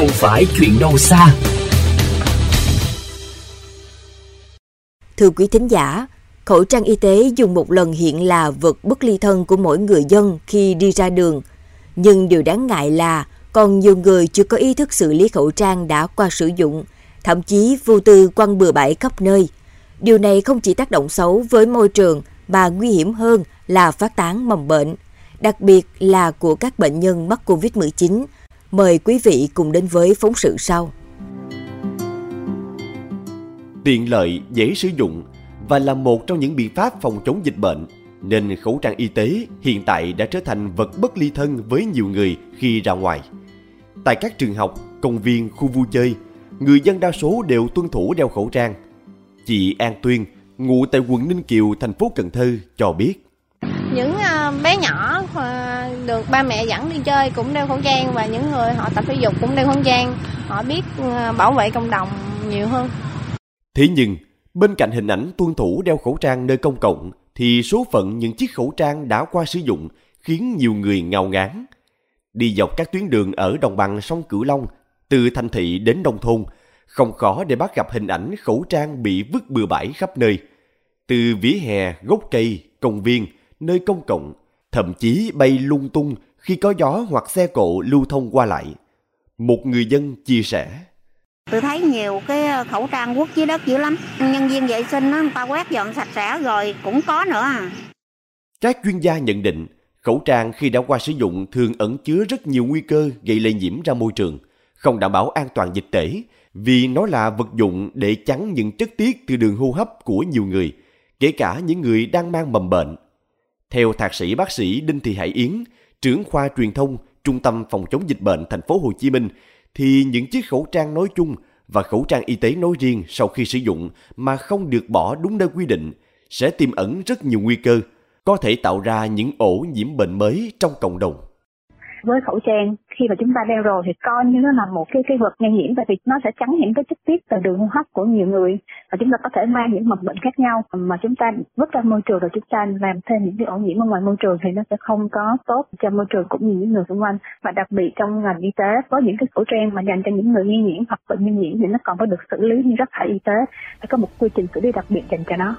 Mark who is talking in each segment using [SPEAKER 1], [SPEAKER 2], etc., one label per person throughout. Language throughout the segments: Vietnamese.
[SPEAKER 1] không phải chuyện đâu xa.
[SPEAKER 2] Thưa quý thính giả, khẩu trang y tế dùng một lần hiện là vật bất ly thân của mỗi người dân khi đi ra đường. Nhưng điều đáng ngại là còn nhiều người chưa có ý thức xử lý khẩu trang đã qua sử dụng, thậm chí vô tư quăng bừa bãi khắp nơi. Điều này không chỉ tác động xấu với môi trường mà nguy hiểm hơn là phát tán mầm bệnh, đặc biệt là của các bệnh nhân mắc COVID-19. Mời quý vị cùng đến với phóng sự sau.
[SPEAKER 3] Tiện lợi, dễ sử dụng và là một trong những biện pháp phòng chống dịch bệnh nên khẩu trang y tế hiện tại đã trở thành vật bất ly thân với nhiều người khi ra ngoài. Tại các trường học, công viên, khu vui chơi, người dân đa số đều tuân thủ đeo khẩu trang. Chị An Tuyên, ngụ tại quận Ninh Kiều, thành phố Cần Thơ cho biết.
[SPEAKER 4] Những à, bé nhỏ à, được ba mẹ dẫn đi chơi cũng đeo khẩu trang và những người họ tập thể dục cũng đeo khẩu trang. Họ biết à, bảo vệ cộng đồng nhiều hơn.
[SPEAKER 3] Thế nhưng, bên cạnh hình ảnh tuân thủ đeo khẩu trang nơi công cộng thì số phận những chiếc khẩu trang đã qua sử dụng khiến nhiều người ngao ngán. Đi dọc các tuyến đường ở đồng bằng sông Cửu Long, từ thành thị đến nông thôn, không khó để bắt gặp hình ảnh khẩu trang bị vứt bừa bãi khắp nơi. Từ vỉa hè, gốc cây, công viên, nơi công cộng, thậm chí bay lung tung khi có gió hoặc xe cộ lưu thông qua lại. Một người dân chia sẻ.
[SPEAKER 5] Tôi thấy nhiều cái ờ, khẩu trang quất dưới đất dữ lắm. Nhân viên vệ sinh đó, người ta quét dọn sạch sẽ rồi cũng có nữa à.
[SPEAKER 3] Các chuyên gia nhận định, khẩu trang khi đã qua sử dụng thường ẩn chứa rất nhiều nguy cơ gây lây nhiễm ra môi trường, không đảm bảo an toàn dịch tễ, vì nó là vật dụng để chắn những chất tiết từ đường hô hấp của nhiều người, kể cả những người đang mang mầm bệnh. Theo thạc sĩ bác sĩ Đinh Thị Hải Yến, trưởng khoa truyền thông Trung tâm phòng chống dịch bệnh thành phố Hồ Chí Minh, thì những chiếc khẩu trang nói chung và khẩu trang y tế nói riêng sau khi sử dụng mà không được bỏ đúng nơi quy định sẽ tiềm ẩn rất nhiều nguy cơ, có thể tạo ra những ổ nhiễm bệnh mới trong cộng đồng
[SPEAKER 6] với khẩu trang. Khi mà chúng ta đeo rồi thì coi như nó là một cái cái vật ngăn nhiễm tại vì nó sẽ chắn những cái chất tiết từ đường hô hấp của nhiều người và chúng ta có thể mang những mầm bệnh khác nhau. Mà chúng ta vứt ra môi trường rồi chúng ta làm thêm những cái ổ nhiễm ở ngoài môi trường thì nó sẽ không có tốt cho môi trường cũng như những người xung quanh. Và đặc biệt trong ngành y tế có những cái khẩu trang mà dành cho những người nghi nhiễm hoặc bệnh nghi nhiễm thì nó còn phải được xử lý như rác thải y tế. Phải có một quy trình xử lý đặc biệt dành cho nó.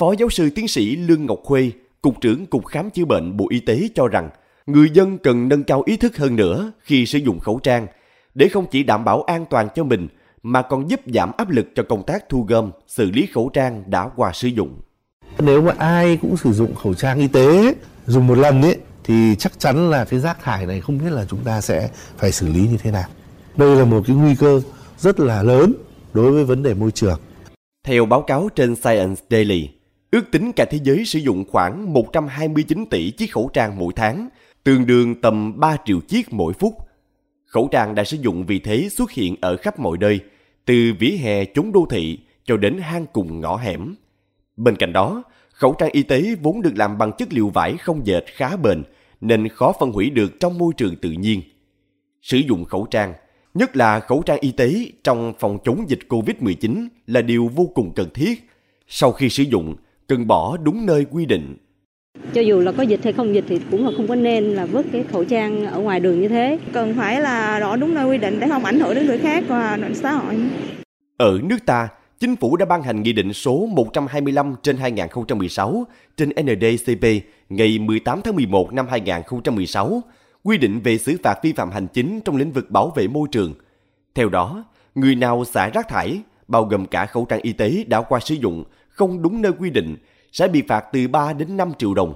[SPEAKER 3] Phó giáo sư tiến sĩ Lương Ngọc Khuê, Cục trưởng Cục Khám chữa bệnh Bộ Y tế cho rằng người dân cần nâng cao ý thức hơn nữa khi sử dụng khẩu trang để không chỉ đảm bảo an toàn cho mình mà còn giúp giảm áp lực cho công tác thu gom, xử lý khẩu trang đã qua sử dụng.
[SPEAKER 7] Nếu mà ai cũng sử dụng khẩu trang y tế dùng một lần ấy thì chắc chắn là cái rác thải này không biết là chúng ta sẽ phải xử lý như thế nào. Đây là một cái nguy cơ rất là lớn đối với vấn đề môi trường.
[SPEAKER 3] Theo báo cáo trên Science Daily, ước tính cả thế giới sử dụng khoảng 129 tỷ chiếc khẩu trang mỗi tháng – tương đương tầm 3 triệu chiếc mỗi phút. Khẩu trang đã sử dụng vì thế xuất hiện ở khắp mọi nơi, từ vỉa hè chốn đô thị cho đến hang cùng ngõ hẻm. Bên cạnh đó, khẩu trang y tế vốn được làm bằng chất liệu vải không dệt khá bền, nên khó phân hủy được trong môi trường tự nhiên. Sử dụng khẩu trang, nhất là khẩu trang y tế trong phòng chống dịch COVID-19 là điều vô cùng cần thiết. Sau khi sử dụng, cần bỏ đúng nơi quy định
[SPEAKER 8] cho dù là có dịch hay không dịch thì cũng là không có nên là vứt cái khẩu trang ở ngoài đường như thế.
[SPEAKER 4] Cần phải là rõ đúng nơi quy định để không ảnh hưởng đến người khác và xã hội.
[SPEAKER 3] Ở nước ta, Chính phủ đã ban hành Nghị định số 125 trên 2016 trên NDCP ngày 18 tháng 11 năm 2016 quy định về xử phạt vi phạm hành chính trong lĩnh vực bảo vệ môi trường. Theo đó, người nào xả rác thải, bao gồm cả khẩu trang y tế đã qua sử dụng, không đúng nơi quy định sẽ bị phạt từ 3 đến 5 triệu đồng.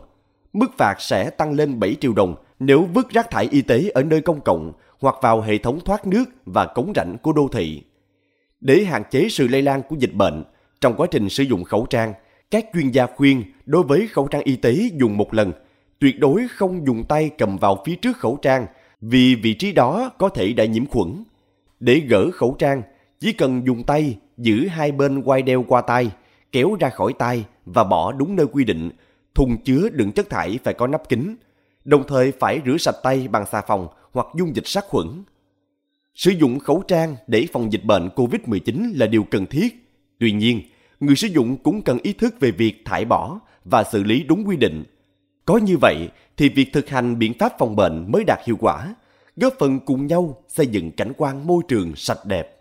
[SPEAKER 3] Mức phạt sẽ tăng lên 7 triệu đồng nếu vứt rác thải y tế ở nơi công cộng hoặc vào hệ thống thoát nước và cống rãnh của đô thị. Để hạn chế sự lây lan của dịch bệnh, trong quá trình sử dụng khẩu trang, các chuyên gia khuyên đối với khẩu trang y tế dùng một lần, tuyệt đối không dùng tay cầm vào phía trước khẩu trang vì vị trí đó có thể đã nhiễm khuẩn. Để gỡ khẩu trang, chỉ cần dùng tay giữ hai bên quay đeo qua tay, kéo ra khỏi tay và bỏ đúng nơi quy định. Thùng chứa đựng chất thải phải có nắp kính, đồng thời phải rửa sạch tay bằng xà phòng hoặc dung dịch sát khuẩn. Sử dụng khẩu trang để phòng dịch bệnh COVID-19 là điều cần thiết. Tuy nhiên, người sử dụng cũng cần ý thức về việc thải bỏ và xử lý đúng quy định. Có như vậy thì việc thực hành biện pháp phòng bệnh mới đạt hiệu quả. góp phần cùng nhau xây dựng cảnh quan môi trường sạch đẹp.